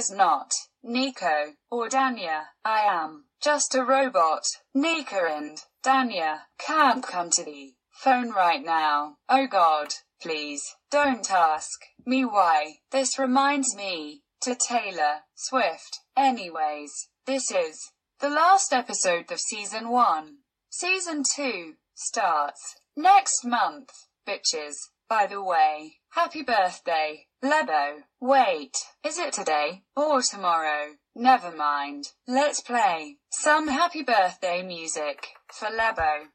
is not Nico or Danya. I am just a robot. Nico and Danya can't come to the phone right now. Oh god, please don't ask me why. This reminds me to Taylor Swift. Anyways, this is the last episode of season 1. Season 2 starts next month, bitches. By the way, happy birthday, Lebo. Wait, is it today or tomorrow? Never mind. Let's play some happy birthday music for Lebo.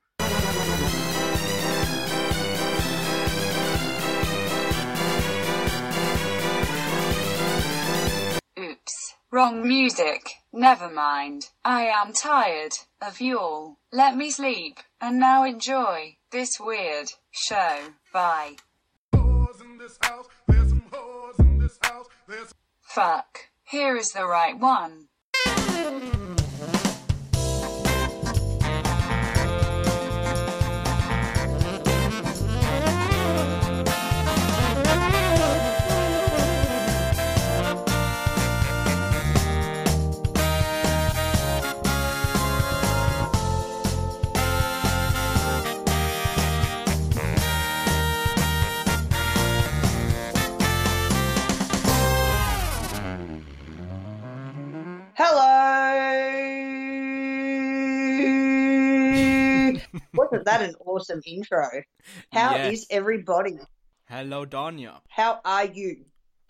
Oops, wrong music. Never mind. I am tired of you all. Let me sleep and now enjoy this weird show. Bye. There's Fuck. Here is the right one. That an awesome intro? How is Yes. everybody? Hello, Danya. How are you?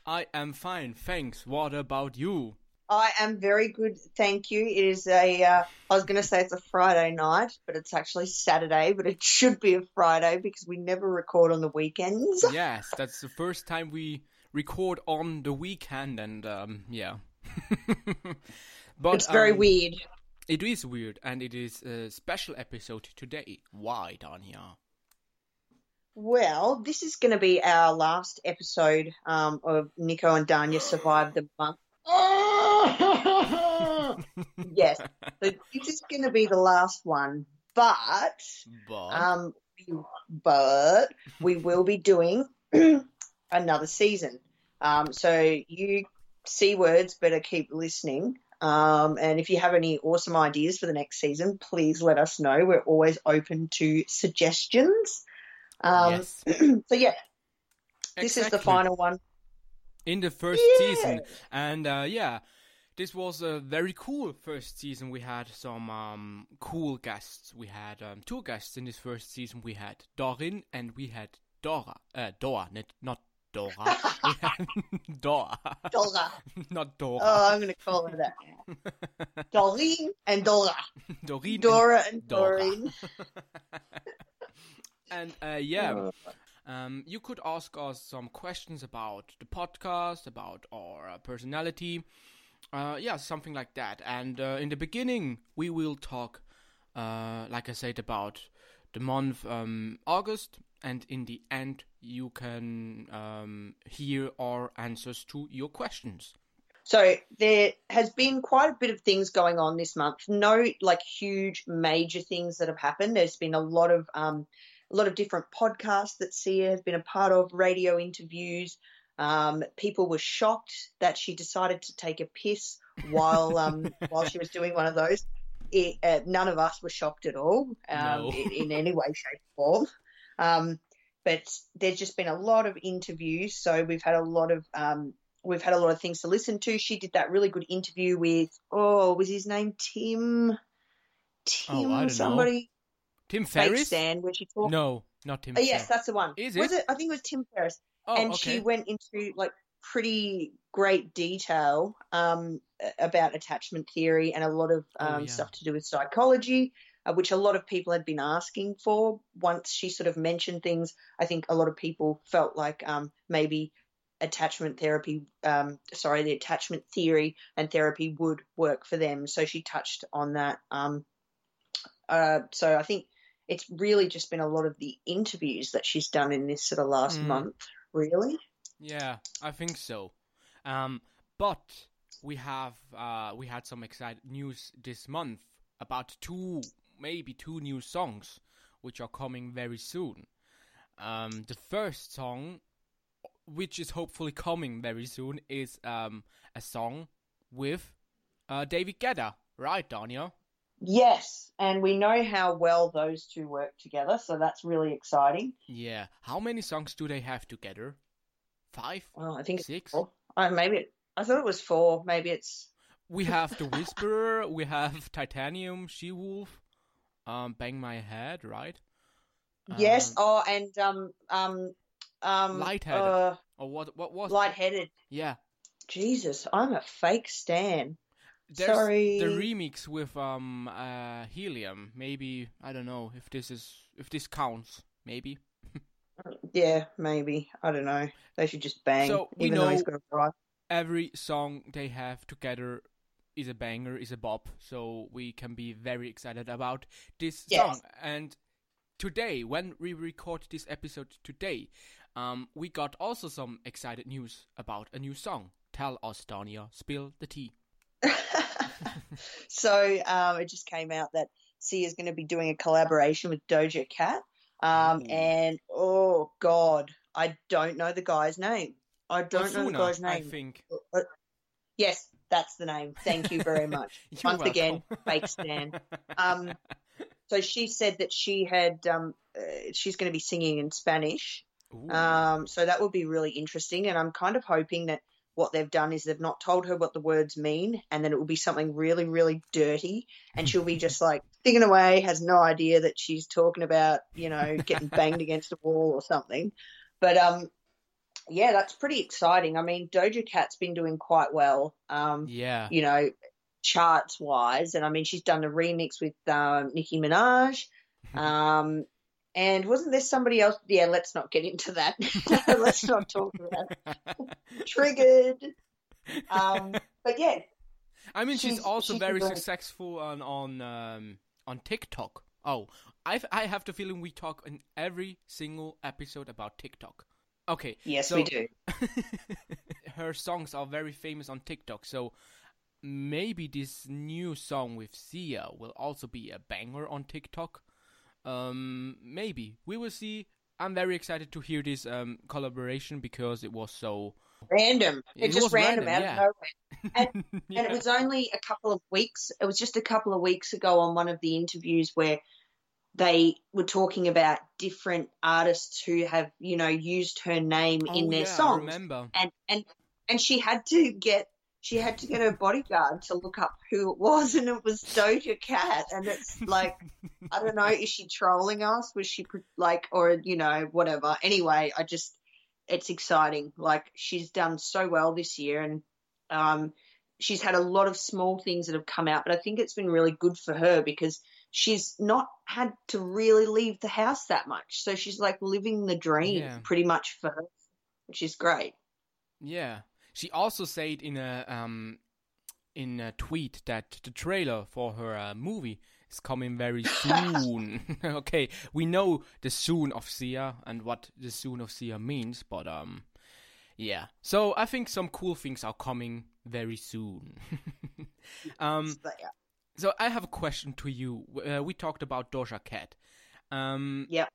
I am fine, thanks. What about you? I am very good, thank you. It is a, uh, I was going to say it's a Friday night, but it's actually Saturday, but it should be a Friday because we never record on the weekends. yes, that's the first time we record on the weekend, and um, yeah. but It's very um, weird. It is weird, and it is a special episode today. Why, Danya? Well, this is going to be our last episode um, of Nico and Danya Survive the Month. yes, so this is going to be the last one, but But Um, but we will be doing another season. Um, so you C words better keep listening. Um, and if you have any awesome ideas for the next season, please let us know. We're always open to suggestions. Um, yes, so yeah, this is the final one. in the first Yeah. season, and uh, yeah. This was a very cool first season. We had some um, cool guests. We had um, two guests in this first season. We had Dorin and we had Dora. Uh, Dora, not, not Dora. we Dora, Dora. not Dora. Oh, I'm going to call her that. Doreen and Dora. Doreen. Dora and Dora. Doreen. And uh, yeah, um, you could ask us some questions about the podcast, about our uh, personality, uh, yeah, something like that. And uh, in the beginning, we will talk, uh, like I said, about the month um, August, and in the end, you can um, hear our answers to your questions. So there has been quite a bit of things going on this month. No, like huge major things that have happened. There's been a lot of um, a lot of different podcasts that Sia has been a part of, radio interviews. Um, people were shocked that she decided to take a piss while um, while she was doing one of those. It, uh, none of us were shocked at all um, No. in, in any way, shape, or form. But there's just been a lot of interviews, so we've had a lot of um, we've had a lot of things to listen to. She did that really good interview with oh, was his name Tim? Tim Oh, I don't know. somebody Tim fake Ferriss? Stan where she talked. No, not Tim Oh, yes, Ferriss. that's the one. Is Was it? it? I think it was Tim Ferriss, Oh, and okay. she went into like pretty great detail um, about attachment theory and a lot of Oh, um, yeah. stuff to do with psychology, uh, which a lot of people had been asking for. Once she sort of mentioned things, I think a lot of people felt like um, maybe attachment therapy, um, sorry, the attachment theory and therapy would work for them. So she touched on that. Um, uh, so I think it's really just been a lot of the interviews that she's done in this sort of last Mm. month, really. Yeah, I think so. Um, but we have uh, we had some exciting news this month about two, maybe two new songs, which are coming very soon. Um, the first song which is hopefully coming very soon, is um, a song with uh, David Guetta, right, Danya? Yes, and we know how well those two work together, so that's really exciting. Yeah. How many songs do they have together? Five? Well, I think Six? four. Uh, maybe it, I thought it was four. Maybe it's We have The Whisperer, we have Titanium, She Wolf, um, Bang My Head, right? yes. Um, Oh, and um um um Lightheaded. uh, Or what? What was? it? lightheaded. Yeah. Jesus, I'm a fake stan. There's Sorry. the remix with um uh Helium. Maybe I don't know if this is if this counts. Maybe. Yeah, maybe. I don't know. They should just bang. So, we even though he's know-. Every song they have together is a banger, is a bop. So we can be very excited about this Yes. song. And today, when we record this episode today, um, we got also some excited news about a new song. Tell us, Danya. Spill the tea. so um, it just came out that Sia is going to be doing a collaboration with Doja Cat. Um, and oh god, I don't know the guy's name. I don't know the guy's name. I think. Yes, that's the name. Thank you very much. Once again, welcome. fake stan. Um, so she said that she had um, uh, she's going to be singing in Spanish. Um, so that would be really interesting. And I'm kind of hoping that what they've done is they've not told her what the words mean, and then it will be something really, really dirty, and she'll be just like singing away, has no idea that she's talking about, you know, getting banged against a wall or something. But um, yeah, that's pretty exciting. I mean, Doja Cat's been doing quite well. Um, yeah. you know, charts wise. And I mean, she's done a remix with um, Nicki Minaj. Um, and wasn't there somebody else? Yeah, let's not get into that. let's not talk about it. Triggered. Um, but yeah, I mean, she's, she's- also she's very very- successful on on um, on TikTok. Oh, I I have the feeling we talk in every single episode about TikTok. Okay. yes, so we do. her songs are very famous on TikTok, so maybe this new song with Sia will also be a banger on TikTok. Um, maybe we will see. I'm very excited to hear this um collaboration because it was so. Random. It It just random, random, out yeah. of nowhere. And, Yeah. and it was only a couple of weeks. It was just a couple of weeks ago on one of the interviews where they were talking about different artists who have, you know, used her name in Oh, their yeah, songs. remember. and and and she had to get she had to get her bodyguard to look up who it was, and it was Doja Cat. And it's like, I don't know, is she trolling us? Was she like, or you know, whatever? Anyway, I just, it's exciting. Like she's done so well this year, and um, she's had a lot of small things that have come out, but I think it's been really good for her because she's not had to really leave the house that much. So she's like living the dream Yeah. pretty much for her, which is great. Yeah. She also said in a um in a tweet that the trailer for her uh, movie is coming very soon. okay, we know the soon of Sia and what the soon of Sia means, but um yeah. So I think some cool things are coming very soon. um But, yeah. So I have a question to you. Uh, we talked about Doja Cat. Um, Yep.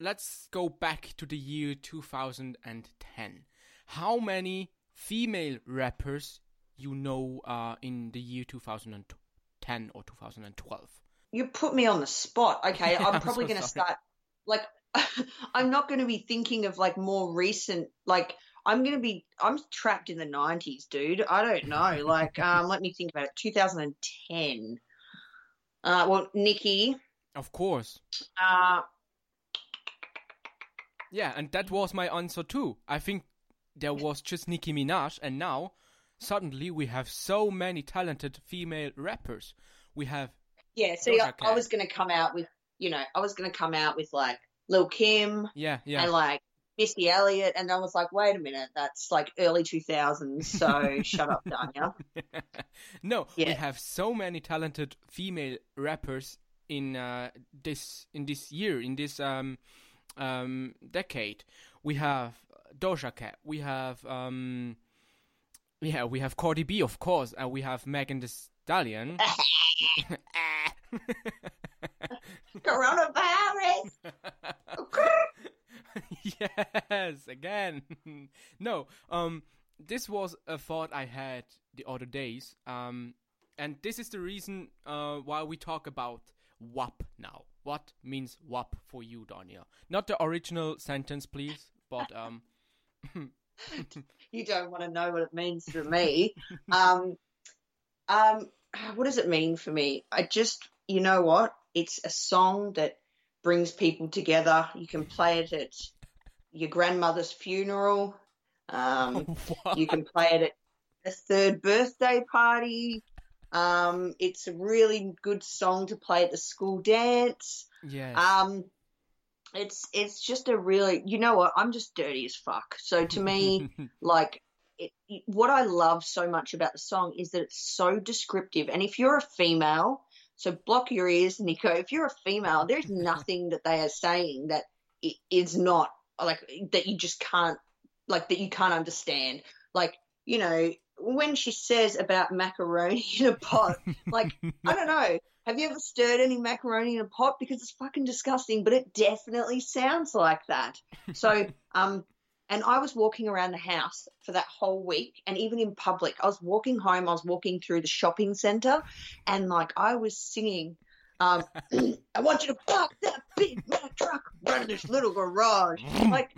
Let's go back to the year 2010. How many female rappers you know uh, in the year 2010 or 2012? You put me on the spot. Okay, I'm I'm probably so going to start like I'm not going to be thinking of like more recent like I'm going to be I'm trapped in the 90s, dude. I don't know. Like um let me think about it. 2010. Uh well, Nicki, Of course. uh Yeah, and that was my answer too. I think there was just Nicki Minaj, and now suddenly we have so many talented female rappers. We have yeah, see I, I was going to come out with, you know, I was going to come out with like Lil Kim yeah, yeah. and like Missy Elliott and I was like, "Wait a minute, that's like early 2000s." So shut up, Danya. no, we have so many talented female rappers in uh, this in this year in this um, um, decade. We have Doja Cat. We have um, yeah, we have Cardi B, of course, and we have Megan Thee Stallion. Coronavirus. yes, again. no, um, this was a thought I had the other days. Um, and this is the reason uh, why we talk about WAP now. What means WAP for you, Danya? Not the original sentence, please, but um. you don't want to know what it means for me. um, um, what does it mean for me? I just, you know what? It's a song that brings people together. You can play it at your grandmother's funeral. Um, you can play it at a third birthday party. Um, it's a really good song to play at the school dance. Yes. Um, it's it's just a really you know what I'm just dirty as fuck. So to me, like it, it- what I love so much about the song is that it's so descriptive. And if you're a female, so block your ears, Nico. If you're a female, there's nothing that they are saying that i- not like that you just can't like that you can't understand. Like you know when she says about macaroni in a pot, like I don't know. Have you ever stirred any macaroni in a pot? Because it's fucking disgusting, but it definitely sounds like that. So, um, and I was walking around the house for that whole week, and even in public, I was walking home. I was walking through the shopping centre, and like I was singing. Um, I want you to park that big Mack truck right in this little garage. Like,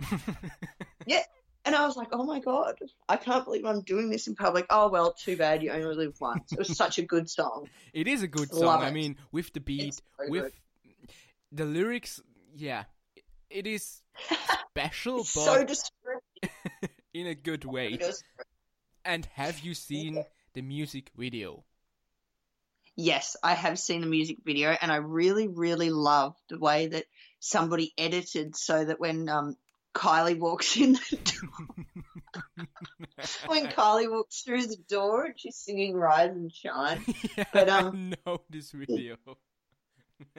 yeah. And I was like, oh my God, I can't believe I'm doing this in public. Oh, well, too bad you only live once. It was such a good song. It is a good Love song. I it. mean, with the beat, so with good. the lyrics, yeah, it is special, but so. In a good way. And have you seen the music video? Yes, I have seen the music video, and I really, really love the way that somebody edited so that when um, Kylie walks in the door, when Kylie walks through the door and she's singing "Rise and Shine," yeah, But, I um, know this video.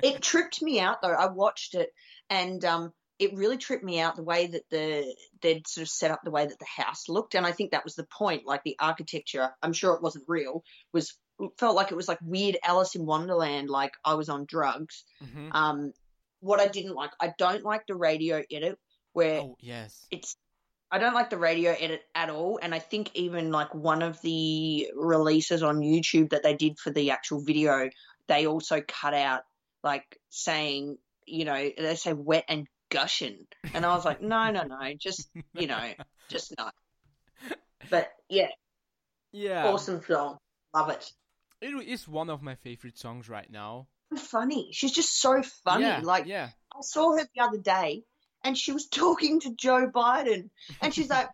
it tripped me out though. I watched it, and um, it really tripped me out the way that the they'd sort of set up the way that the house looked, and I think that was the point. Like the architecture, I'm sure it wasn't real. Was felt like it was like weird Alice in Wonderland. Like I was on drugs. Mhm. Um, what I didn't like, I don't like the radio edit where Oh yes. it's. I don't like the radio edit at all, and I think even like one of the releases on YouTube that they did for the actual video, they also cut out like saying, you know, they say wet and gushing, and I was like, no, no, no, just you know, just no. But yeah, Yeah. awesome song, love it. It is one of my favorite songs right now. Funny, she's just so funny. yeah, like yeah. I saw her the other day and she was talking to Joe Biden and she's like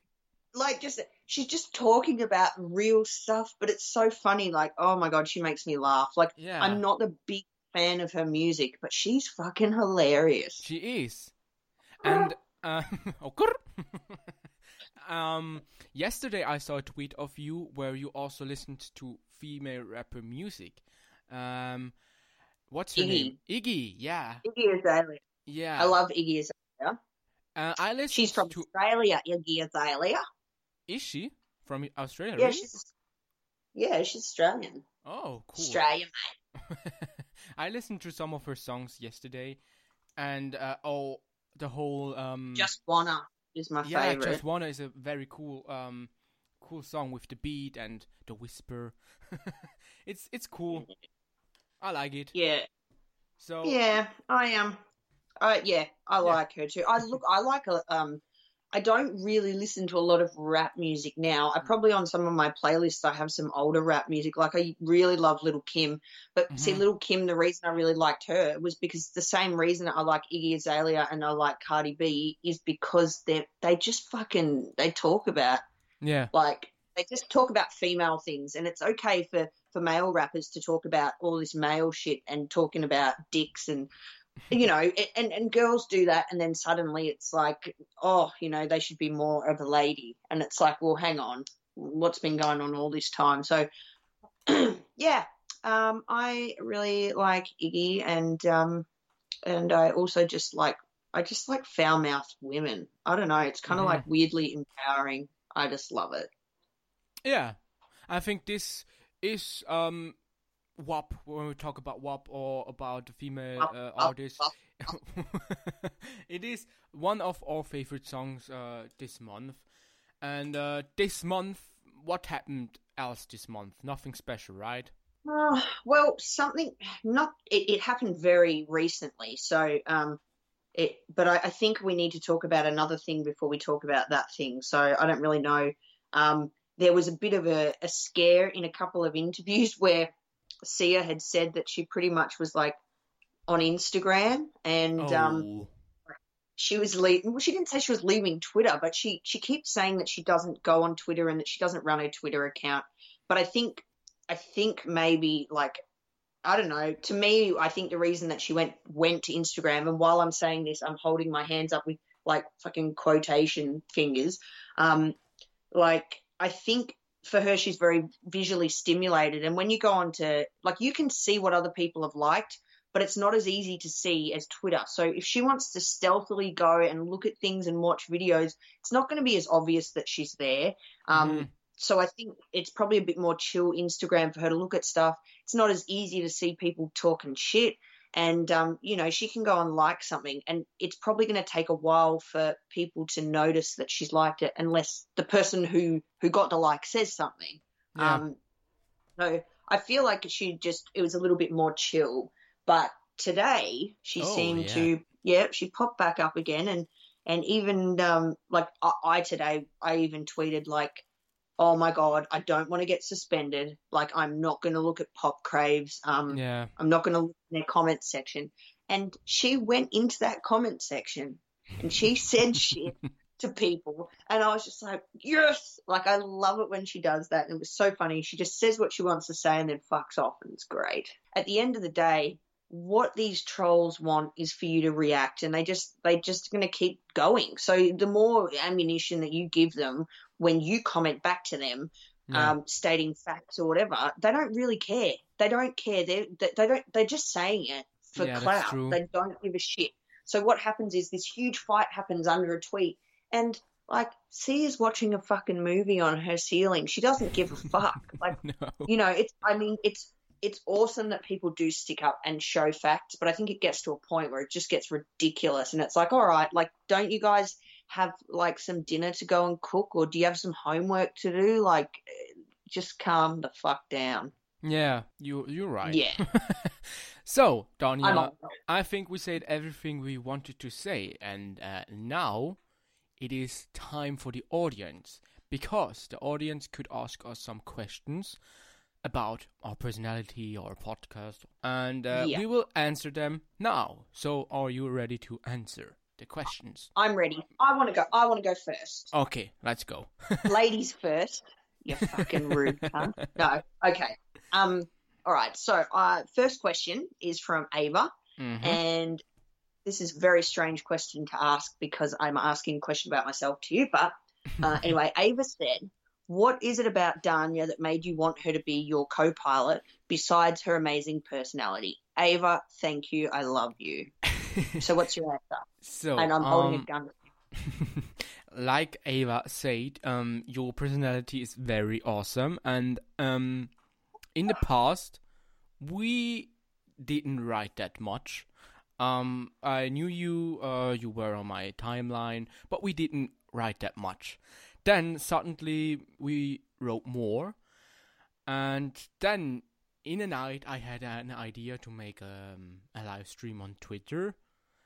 like just she's just talking about real stuff but it's so funny like oh my god she makes me laugh like Yeah. I'm not the big fan of her music but she's fucking hilarious She is. And uh, oh, um, yesterday I saw a tweet of you where you also listened to female rapper music. Um, what's her name? Iggy. Yeah, Iggy Azalea yeah. I love Iggy Azalea Uh, I listened she's from to. Australia Iggy Azalea Is she from Australia? yeah really? she's yeah she's Australian Oh, cool. Australian I listened to some of her songs yesterday, and uh, oh, the whole um. Just Wanna is my yeah, favorite Just Wanna is a very cool um cool song with the beat and the whisper. it's it's cool. I like it. yeah So Yeah, I am. Uh, yeah, I Yeah. like her too. I look, I like a, um, I don't really listen to a lot of rap music now. Mm. I probably on some of my playlists I have some older rap music. Like I really love Little Kim, but see, Mhm. Little Kim, the reason I really liked her was because the same reason I like Iggy Azalea and I like Cardi B is because they they just fucking they talk about yeah, like they just talk about female things and it's okay for for male rappers to talk about all this male shit and talking about dicks and you know and and girls do that and then suddenly it's like oh you know they should be more of a lady. And it's like well hang on what's been going on all this time? So yeah um i really like iggy and um and i also just like i just like foul mouthed women. I don't know it's kind of Mhm. like weirdly empowering. I just love it. Yeah. I think this is um WAP when we talk about WAP or about the female uh, artists. it is one of our favorite songs uh, this month, and uh, this month, what happened else this month? Nothing special, right? Uh, well, something not it, it happened very recently, so um, it. But I, I think we need to talk about another thing before we talk about that thing. So I don't really know. Um, there was a bit of a, a scare in a couple of interviews where Sia had said that she pretty much was like on Instagram and um, oh, she was leaving. Well, she didn't say she was leaving Twitter, but she she keeps saying that she doesn't go on Twitter and that she doesn't run her Twitter account. But I think I think maybe like I don't know. To me, I think the reason that she went went to Instagram, and while I'm saying this, I'm holding my hands up with like fucking quotation fingers. Um, like I think for her, she's very visually stimulated, and when you go on to like, you can see what other people have liked, but it's not as easy to see as Twitter. So if she wants to stealthily go and look at things and watch videos, it's not going to be as obvious that she's there. Um, Mhm. So I think it's probably a bit more chill Instagram for her to look at stuff. It's not as easy to see people talking shit. And, um, you know, she can go and like something, and it's probably going to take a while for people to notice that she's liked it, unless the person who who got the like says something. yeah. Um, so I feel like she just it was a little bit more chill. But today she Oh, seemed yeah. to yeah she popped back up again and and even um like I, I today I even tweeted like oh my god I don't want to get suspended. Like I'm not going to look at pop craves um yeah. I'm not going to look in their comment section. And she went into that comment section and she said shit to people. And I was just like yes! Like I love it when she does that. And it was so funny. She just says what she wants to say and then fucks off and it's great. At the end of the day what these trolls want is for you to react and they just they just going to keep going so the more ammunition that you give them when you comment back to them yeah. um, stating facts or whatever, they don't really care. They don't care. They they, they don't. They're just saying it for Yeah, clout. They don't give a shit. So what happens is this huge fight happens under a tweet, and like Sia is watching a fucking movie on her ceiling. She doesn't give a fuck. like no. you know, it's. I mean, it's it's awesome that people do stick up and show facts, but I think it gets to a point where it just gets ridiculous, and it's like, all right, like, don't you guys have like some dinner to go and cook, or do you have some homework to do? Like, just calm the fuck down. Yeah, you you're right. Yeah. so, Danya. I think we said everything we wanted to say, and uh, now it is time for the audience because the audience could ask us some questions about our personality or podcast, and uh, Yeah. we will answer them now. So, are you ready to answer the questions? I'm ready. I want to go. I want to go first. Okay, let's go. Ladies first. You fucking rude cunt. No. Okay. Um. All right. So, uh, first question is from Ava. Mhm. And this is a very strange question to ask because I'm asking a question about myself to you. But uh, anyway, Ava said, What is it about Danya that made you want her to be your co pilot besides her amazing personality? Ava, thank you. I love you. So, what's your answer? so, And I'm holding um, a gun. like Ava said, um, your personality is very awesome, and um, in the past, we didn't write that much. Um, I knew you, uh, you were on my timeline, but we didn't write that much. Then suddenly we wrote more, and then in a night I had an idea to make um, a live stream on Twitter.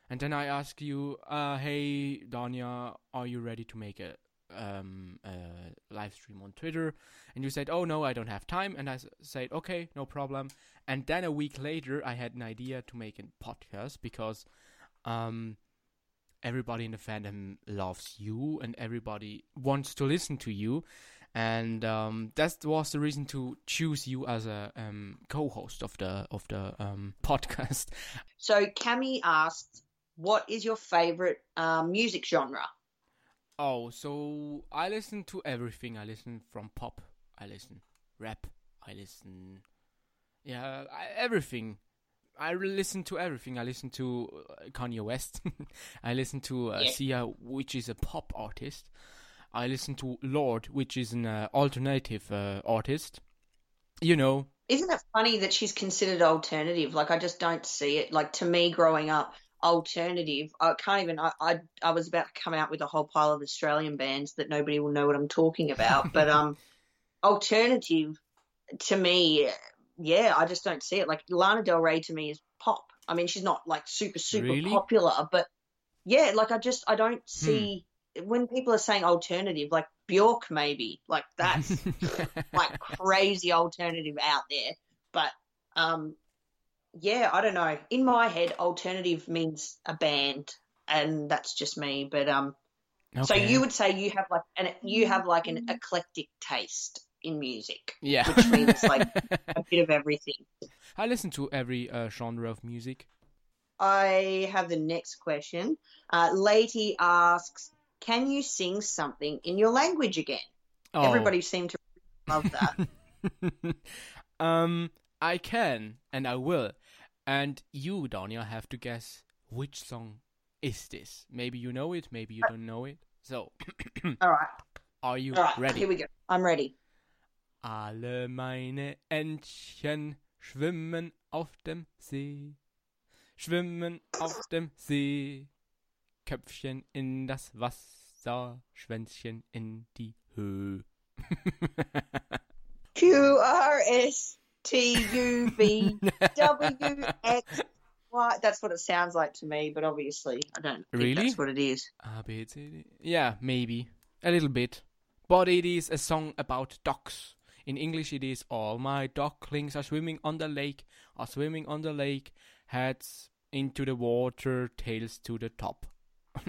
And then I asked you, uh, hey, Danya, are you ready to make a, um, a live stream on Twitter? And you said, oh, no, I don't have time. And I s- said, okay, no problem. And then a week later, I had an idea to make a podcast because um, everybody in the fandom loves you and everybody wants to listen to you. And um, that was the reason to choose you as a um, co-host of the of the um, podcast. So, Cami asked, What is your favorite um, music genre? Oh, so I listen to everything. I listen from pop. I listen rap. I listen, yeah, I, everything. I listen to everything. I listen to uh, Kanye West. I listen to uh, Yeah. Sia, which is a pop artist. I listen to Lorde, which is an uh, alternative uh, artist. You know, Isn't it funny that she's considered alternative? Like I just don't see it. Like to me, growing up, alternative. I can't even. I I, I was about to come out with a whole pile of Australian bands that nobody will know what I'm talking about. but um, alternative to me, yeah, I just don't see it. Like Lana Del Rey to me is pop. I mean, she's not like super super Really? popular, but yeah, like I just I don't see when people are saying alternative, like Bjork maybe, like that's like crazy alternative out there. But um, yeah, I don't know. In my head, alternative means a band, and that's just me. But um, so you would say you have like an you have like an eclectic taste in music, yeah, which means like a bit of everything. I listen to every uh, genre of music. I have the next question. Uh, Lady asks, "Can you sing something in your language again?" Oh. Everybody seemed to love that. um, I can and I will, and you, Daniel, have to guess which song is this. Maybe you know it, maybe you don't know it. So, All right, are you right, ready? here we go. I'm ready. Alle meine Entchen schwimmen auf dem See, schwimmen auf dem See, Köpfchen in das Wasser, Schwänzchen in die Höhe. Q R S T U V W X Y. That's what it sounds like to me, but obviously I don't think Really? that's what it is. A, B, C, D. Yeah, maybe. A little bit. But it is a song about ducks. In English, it is All my ducklings are swimming on the lake, are swimming on the lake, heads into the water, tails to the top.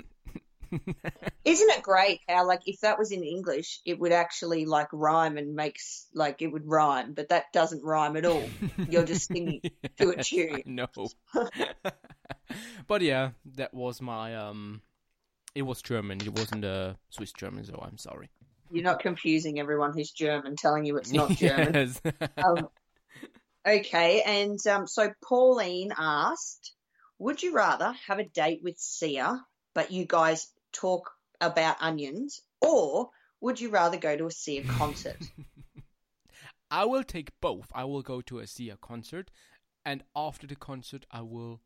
Isn't it great how like if that was in English, it would actually like rhyme and makes like it would rhyme, but that doesn't rhyme at all. You're just singing to a tune. No, but yeah, that was my um. It was German. It wasn't a Swiss German, so I'm sorry. You're not confusing everyone who's German, telling you it's not German. Yes. Um, okay, and um, so Pauline asked, "Would you rather have a date with Sia, but you guys talk about onions, or would you rather go to a Sia concert?" I will take both. I will go to a Sia concert, and after the concert, I will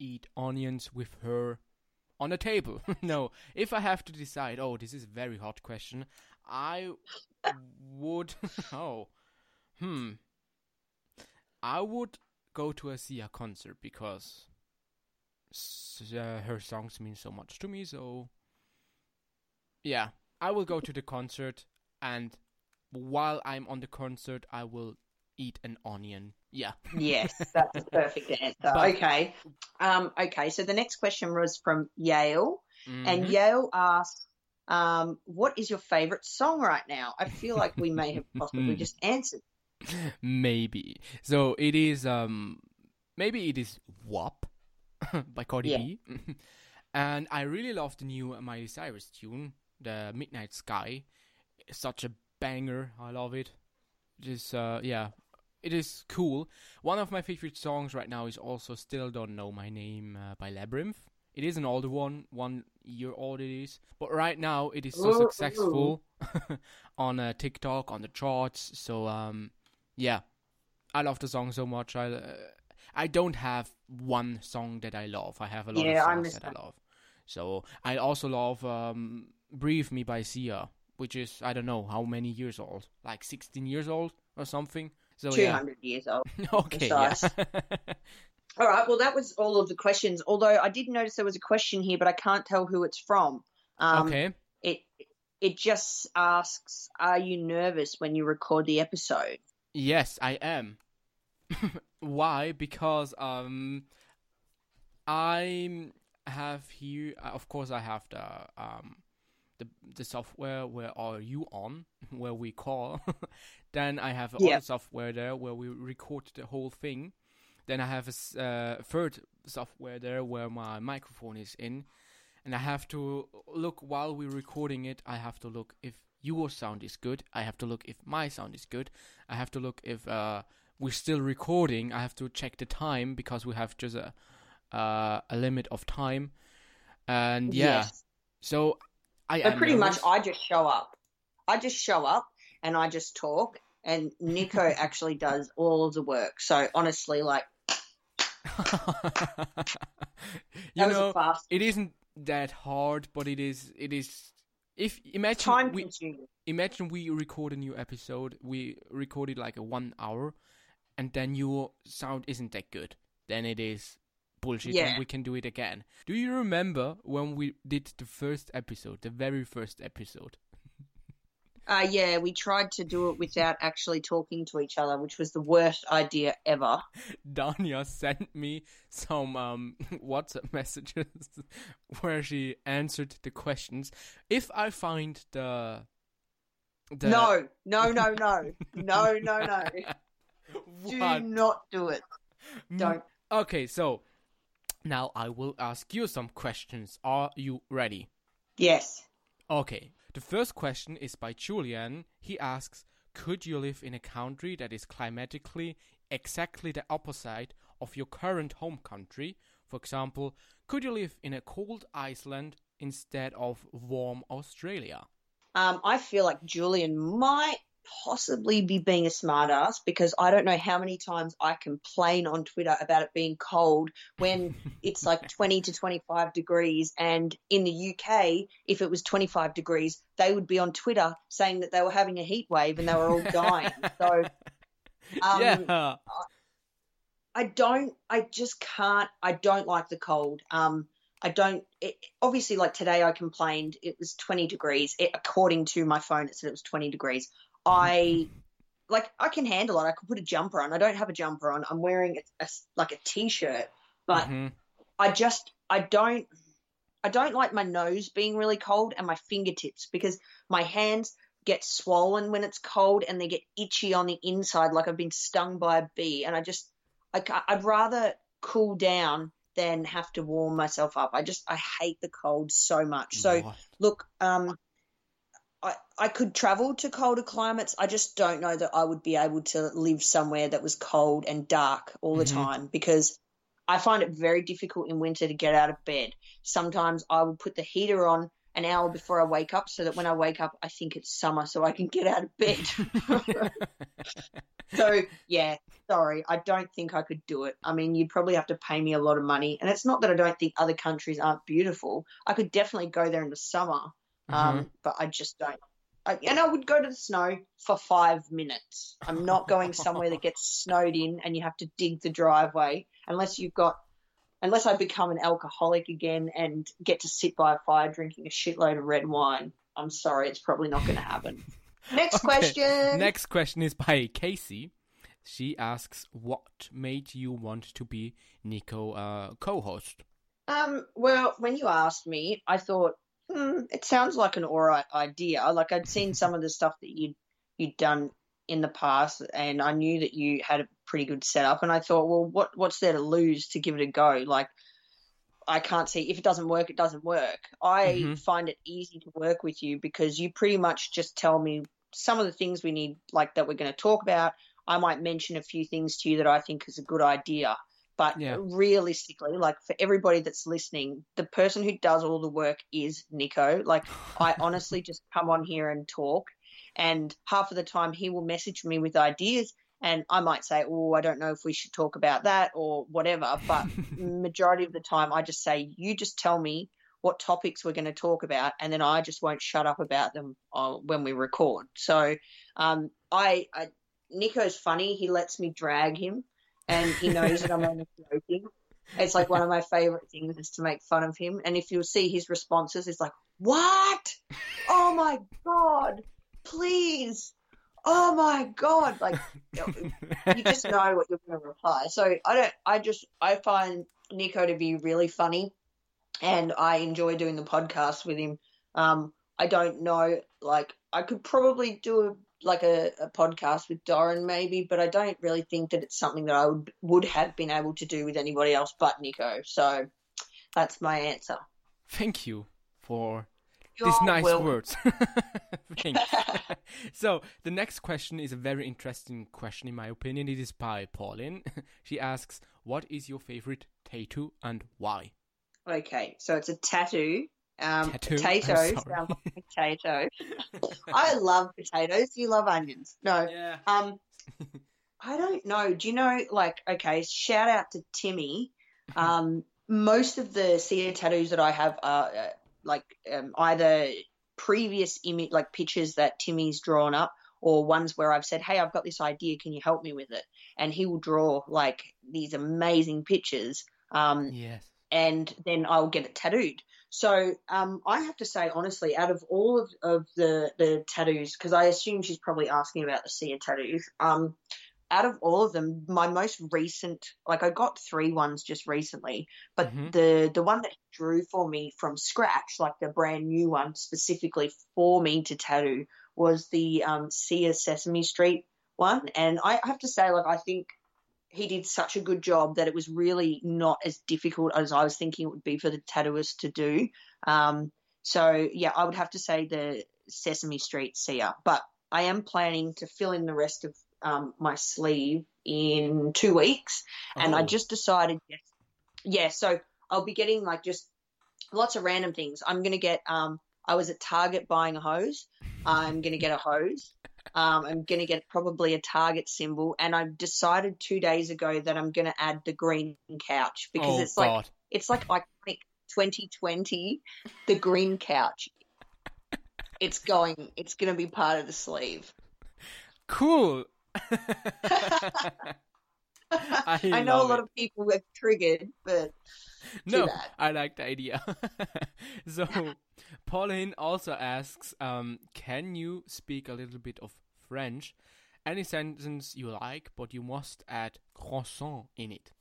eat onions with her on a table. no, if I have to decide, oh, this is a very hot question. I would. oh, hmm. I would go to a Sia concert because uh, her songs mean so much to me. So, yeah, I will go to the concert, and while I'm on the concert, I will eat an onion. Yeah. yes, that's a perfect answer. But- okay, um, okay. So the next question was from Yale, and Mhm. Yale asked, um, "What is your favorite song right now?" I feel like we may have possibly just answered. maybe. So it is um maybe it is WAP by Cardi Yeah. B. and I really love the new Miley Cyrus tune, the Midnight Sky. It's such a banger. I love it. Just, uh yeah, it is cool. One of my favorite songs right now is also Still Don't Know My Name uh, by Labrinth. It is an older one, one year old it is, but right now it is so Ooh. successful on uh, TikTok on the charts. So um, yeah, I love the song so much. I uh, I don't have one song that I love. I have a lot Yeah, of songs that I love. So I also love um, "Breathe Me" by Sia, which is I don't know how many years old, like 16 years old or something. So Two yeah, years old. okay, yeah. All right. Well, that was all of the questions. Although I did notice there was a question here, but I can't tell who it's from. Um, okay. It it just asks, "Are you nervous when you record the episode?" Yes, I am. Why? Because um, I have here. Of course, I have the um, the the software where are you on, where we call. then I have Yeah. other software there where we record the whole thing. Then I have a uh, third software there where my microphone is in, and I have to look while we're recording it. I have to look if your sound is good. I have to look if my sound is good. I have to look if uh, we're still recording. I have to check the time because we have just a uh, a limit of time. And yeah, Yes. so I am pretty much. I just show up. I just show up and I just talk. and Nico actually does all of the work. So honestly, like you know, fast it isn't that hard, but it is. It is. If imagine time we consuming. imagine we record a new episode, we recorded like a one hour, and then your sound isn't that good, then it is bullshit, Yeah. and we can do it again. Do you remember when we did the first episode, the very first episode? Uh, yeah, we tried to do it without actually talking to each other, which was the worst idea ever. Danya sent me some um, WhatsApp messages where she answered the questions. If I find the, the No, no, no, no, no, no, no. Do not do it. Don't. Okay, so now I will ask you some questions. Are you ready? Yes. Okay. The first question is by Julian. He asks, "Could you live in a country that is climatically exactly the opposite of your current home country? For example, could you live in a cold Iceland instead of warm Australia?" Um, I feel like Julian might possibly be being a smartass because I don't know how many times I complain on Twitter about it being cold when it's like 20 to 25 degrees. And in the UK, if it was 25 degrees, they would be on Twitter saying that they were having a heat wave and they were all dying. so um, yeah. I don't, I just can't, I don't like the cold. Um, I don't, it, obviously, like today I complained it was 20 degrees. It, according to my phone, it said it was 20 degrees. I, like, I can handle it. I could put a jumper on. I don't have a jumper on. I'm wearing a, a like a t shirt, but Mhm. I just, I don't, I don't like my nose being really cold and my fingertips because my hands get swollen when it's cold and they get itchy on the inside like I've been stung by a bee. And I just, I, I'd rather cool down than have to warm myself up. I just, I hate the cold so much. So, look, um, I, I could travel to colder climates. I just don't know that I would be able to live somewhere that was cold and dark all the Mhm. time because I find it very difficult in winter to get out of bed. Sometimes I will put the heater on an hour before I wake up so that when I wake up, I think it's summer so I can get out of bed. so, yeah, sorry, I don't think I could do it. I mean, you'd probably have to pay me a lot of money. And it's not that I don't think other countries aren't beautiful. I could definitely go there in the summer, um, but I just don't. I, and I would go to the snow for five minutes. I'm not going somewhere that gets snowed in and you have to dig the driveway unless you've got, unless I become an alcoholic again and get to sit by a fire drinking a shitload of red wine. I'm sorry, it's probably not going to happen. Next Okay, question. Next question is by Casey. She asks, "What made you want to be Nico uh, co-host?" Um, well, when you asked me, I thought, hmm, it sounds like an alright idea. Like I'd seen some of the stuff that you'd you'd done in the past, and I knew that you had a pretty good setup. And I thought, well, what what's there to lose to give it a go? Like I can't see if it doesn't work, it doesn't work. I Mhm. find it easy to work with you because you pretty much just tell me some of the things we need, like that we're going to talk about. I might mention a few things to you that I think is a good idea. But Yeah. realistically, like for everybody that's listening, the person who does all the work is Nico. Like I honestly just come on here and talk, and half of the time he will message me with ideas, and I might say, "Oh, I don't know if we should talk about that or whatever." But majority of the time, I just say, "You just tell me what topics we're going to talk about, and then I just won't shut up about them uh, when we record." So, um, I, I Nico's funny. He lets me drag him, and he knows that I'm only joking. It's like one of my favorite things is to make fun of him. And if you'll see his responses, it's like, "What? Oh my god! Please! Oh my god!" Like you just know what you're going to reply. So I don't. I just I find Nico to be really funny, and I enjoy doing the podcast with him. Um, I don't know, like I could probably do a like a, a podcast with Doran maybe, but I don't really think that it's something that I would would have been able to do with anybody else but Nico. So that's my answer. Thank you for You're these nice welcome. words. So the next question is a very interesting question, in my opinion. It is by Pauline. she asks, "What is your favorite tattoo and why?" Okay, so it's a tattoo, Um, Tattoo? I'm potatoes. sorry. sounds like potato. I love potatoes. You love onions? No. yeah. Um, I don't know. Do you know, like, okay, shout out to Timmy. Um, most of the Sia tattoos that I have are uh, like um, either previous image, like pictures that Timmy's drawn up, or ones where I've said, "Hey, I've got this idea. Can you help me with it?" And he will draw like these amazing pictures. Um, Yes. and then I'll get it tattooed. So um, I have to say, honestly, out of all of, of the, the tattoos, because I assume she's probably asking about the Sia tattoos, um, out of all of them, my most recent, like I got three ones just recently, but Mhm. the, the one that he drew for me from scratch, like the brand new one specifically for me to tattoo, was the um, Sia Sesame Street one. And I have to say, like, I think he did such a good job that it was really not as difficult as I was thinking it would be for the tattooist to do. Um, so yeah, I would have to say the Sesame Street Sia, but I am planning to fill in the rest of um, my sleeve in two weeks, and I Oh. just decided, yes, yeah. So I'll be getting like just lots of random things. I'm gonna get. Um, I was at Target buying a hose. I'm gonna get a hose. Um, I'm going to get probably a Target symbol, and I've decided two days ago that I'm going to add the green couch because oh it's like it's like iconic 2020, the green couch. It's going. It's going to be part of the sleeve. Cool. I, I know a lot it. of people were triggered, but No. I like the idea. so, Pauline also asks, um, can you speak a little bit of French? Any sentence you like, but you must add croissant in it.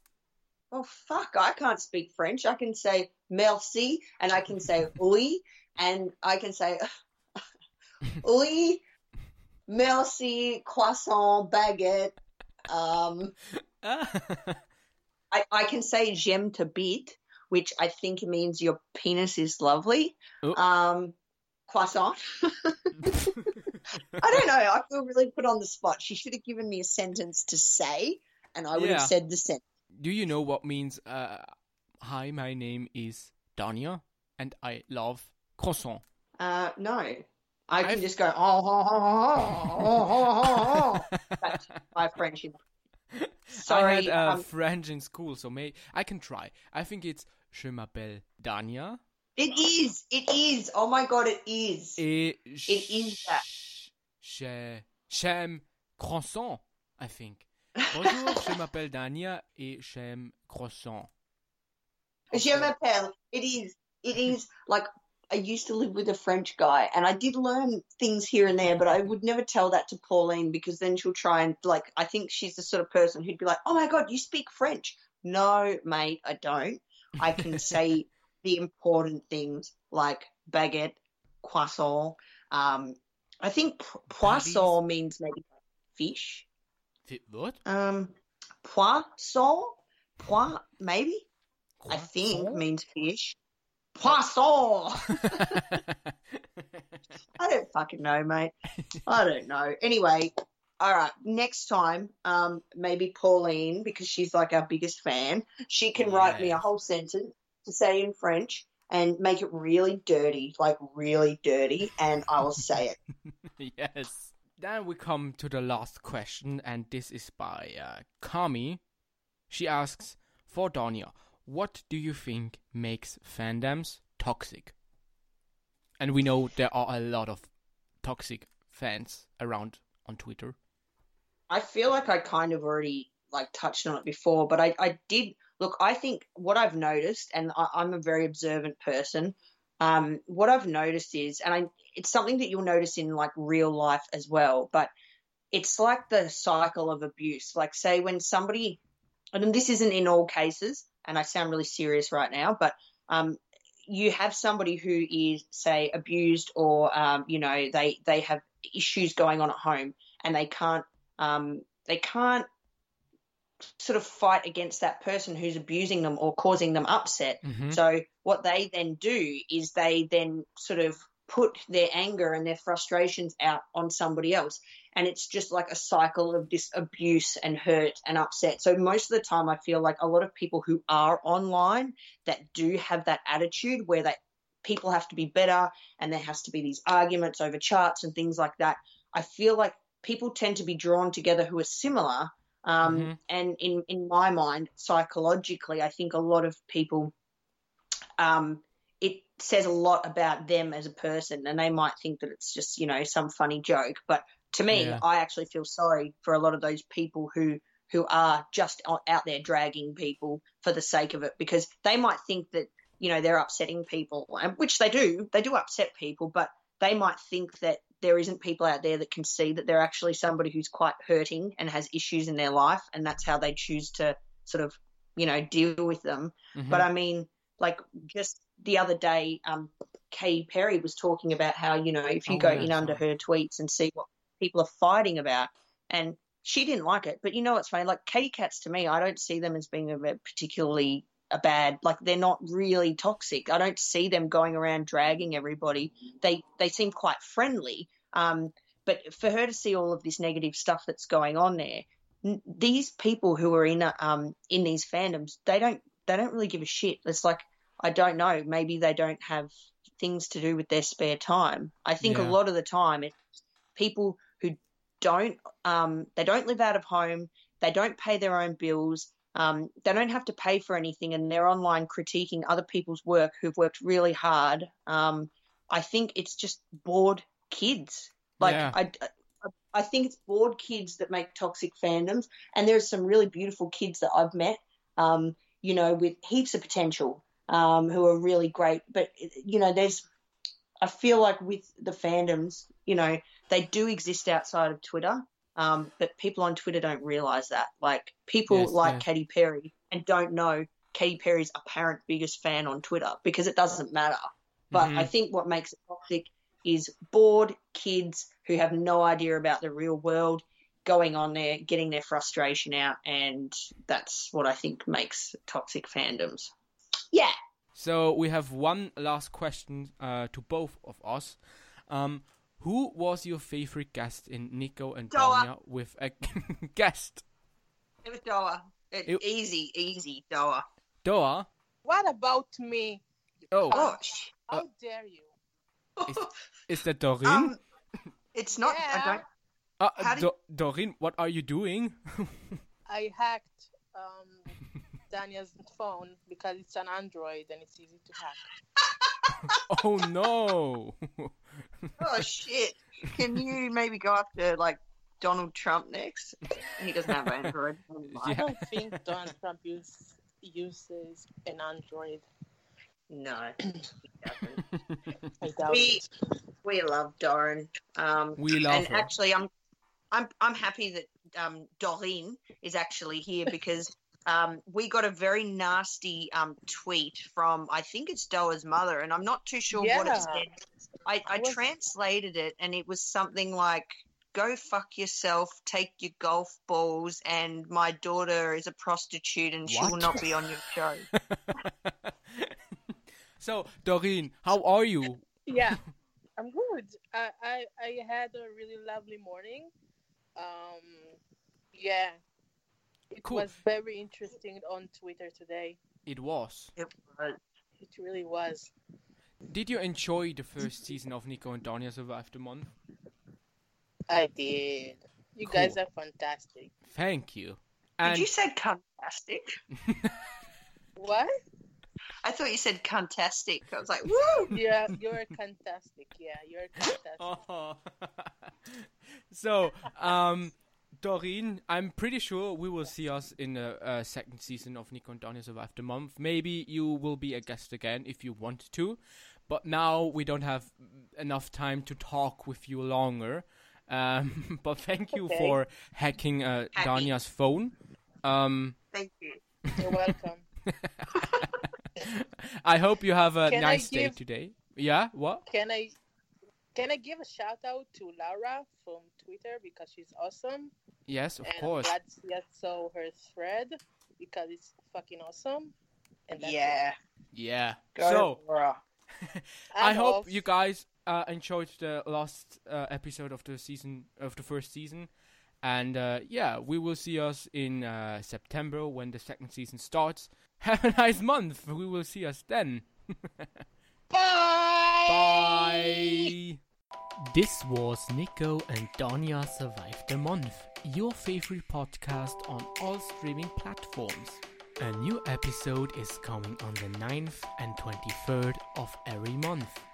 oh fuck, I can't speak French. I can say merci, and I can say oui, and I can say oui, merci, croissant, baguette. Um, I, I can say gem to beat, which I think means your penis is lovely. Um, croissant. I don't know. I feel really put on the spot. She should have given me a sentence to say, and I would yeah. have said the sentence. Do you know what means? Uh, Hi, my name is Danya, and I love croissant. Uh, no, I I've... can just go Oh, oh, oh, oh, oh, oh, oh, oh. That's my French Sorry. I had uh, um, French in school, so may I can try. I think it's Je m'appelle Danya. it is. It is. Oh my god, it is. Et It is that. je- J'aime croissant, I think. Bonjour, je m'appelle Danya et j'aime croissant. Je m'appelle. It is. It is like I used to live with a French guy, and I did learn things here and there, but I would never tell that to Pauline because then she'll try and like. I think she's the sort of person who'd be like, "Oh my god, you speak French." No, mate, I don't. I can say the important things like baguette, croissant. Um, I think poisson means maybe fish. What? Um, poisson, poi, maybe. I think means fish. Poisson. I don't fucking know, mate. I don't know. Anyway, all right. Next time, um, maybe Pauline, because she's like our biggest fan, she can write me a whole sentence to say in French and make it really dirty, like really dirty, and I will say it. yes. Then we come to the last question, and this is by uh, Kami. She asks for Danya, what do you think makes fandoms toxic? And we know there are a lot of toxic fans around on Twitter. I feel like I kind of already like touched on it before, but I, I did look. I think what I've noticed, and I, I'm a very observant person. Um, what I've noticed is, and I, it's something that you'll notice in like real life as well, but it's like the cycle of abuse. Like, say when somebody, and this isn't in all cases, and I sound really serious right now, but um, you have somebody who is, say, abused, or um, you know, they they have issues going on at home, and they can't um, they can't sort of fight against that person who's abusing them or causing them upset. Mhm. So what they then do is they then sort of put their anger and their frustrations out on somebody else. And it's just like a cycle of this abuse and hurt and upset. So most of the time I feel like a lot of people who are online that do have that attitude where that people have to be better and there has to be these arguments over charts and things like that. I feel like people tend to be drawn together who are similar. Um, Mhm. And in, in my mind, psychologically, I think a lot of people, um, it says a lot about them as a person, and they might think that it's just, you know, some funny joke. But to me, Yeah. I actually feel sorry for a lot of those people who who are just out there dragging people for the sake of it because they might think that you know they're upsetting people which they do they do upset people but they might think that there isn't people out there that can see that they're actually somebody who's quite hurting and has issues in their life and that's how they choose to sort of you know deal with them Mhm. but I mean, like just the other day, um, Katy Perry was talking about how you know if you Oh, go yeah, in under her tweets and see what people are fighting about, and she didn't like it. But you know what's funny? Like KatyCats to me, I don't see them as being a particularly a bad. Like they're not really toxic. I don't see them going around dragging everybody. They they seem quite friendly. Um, but for her to see all of this negative stuff that's going on there, n- these people who are in a, um in these fandoms, they don't they don't really give a shit. It's like I don't know, maybe they don't have things to do with their spare time. I think Yeah. a lot of the time it's people don't um they don't live out of home, they don't pay their own bills, um, they don't have to pay for anything and they're online critiquing other people's work who've worked really hard. Um, I think it's just bored kids. Like Yeah. I, I I think it's bored kids that make toxic fandoms, and there's some really beautiful kids that I've met, um, you know, with heaps of potential, um, who are really great. But you know, there's, I feel like with the fandoms, you know, they do exist outside of Twitter, um, but people on Twitter don't realize that. Like people Yes, like yeah. Katy Perry and don't know Katy Perry's apparent biggest fan on Twitter because it doesn't matter. But Mhm. I think what makes it toxic is bored kids who have no idea about the real world going on there, getting their frustration out, and that's what I think makes toxic fandoms. Yeah. So we have one last question uh, to both of us. Um, who was your favorite guest in Nico and Doa. Danya with a guest? It was Doa. It, It- easy, easy, Doa. Doa? What about me? Oh, Gosh. How dare you? is, is that Doreen? Um, it's not. I Yeah. don't. uh, how do Do- Doreen, what are you doing? I hacked um, Daniel's phone because it's an Android and it's easy to hack. oh no! Oh shit! Can you maybe go after like Donald Trump next? He doesn't have an Android. I Yeah. don't think Donald Trump use, uses an Android. No, he doesn't. I doubt We- it. we love Doran. Um, we love and her. actually, I'm I'm I'm happy that um, Doreen is actually here because um, we got a very nasty um, tweet from I think it's Doa's mother, and I'm not too sure what Yeah. it said. I, I I translated it, and it was something like. Go fuck yourself, take your golf balls, and my daughter is a prostitute and she will not be on your show. so, Doreen, how are you? Yeah, I'm good. I, I I had a really lovely morning. Um, yeah, it Cool. was very interesting on Twitter today. It was. It was. It really was. Did you enjoy the first season of Nico and Danya Survived the Month? I did. You Cool. guys are fantastic. Thank you. Did you say fantastic? What? I thought you said fantastic. I was like, woo! Yeah, you're fantastic. Yeah, you're fantastic. Oh. so, um, Doreen, I'm pretty sure we will see us in the uh, second season of Nico and Danya Survive the Month. Maybe you will be a guest again if you want to, but now we don't have enough time to talk with you longer. Um, but thank you Okay. for hacking uh, Happy. Danya's phone. Um, Thank you. You're welcome. I hope you have a Can I nice day today. Yeah, what? Can I can I give a shout out to Laura from Twitter because she's awesome. Yes, of and course. I'm glad to see I saw her thread because it's fucking awesome. And that's Yeah. Yeah. Go So, Laura. It. I I'm hope you guys uh, enjoyed the last uh, episode of the season of the first season, and uh, yeah, we will see us in uh, September when the second season starts. Have a nice month. We will see us then. Bye. This was Nico and Danya Survive the Month, your favorite podcast on all streaming platforms. A new episode is coming on the 9th and 23rd of every month.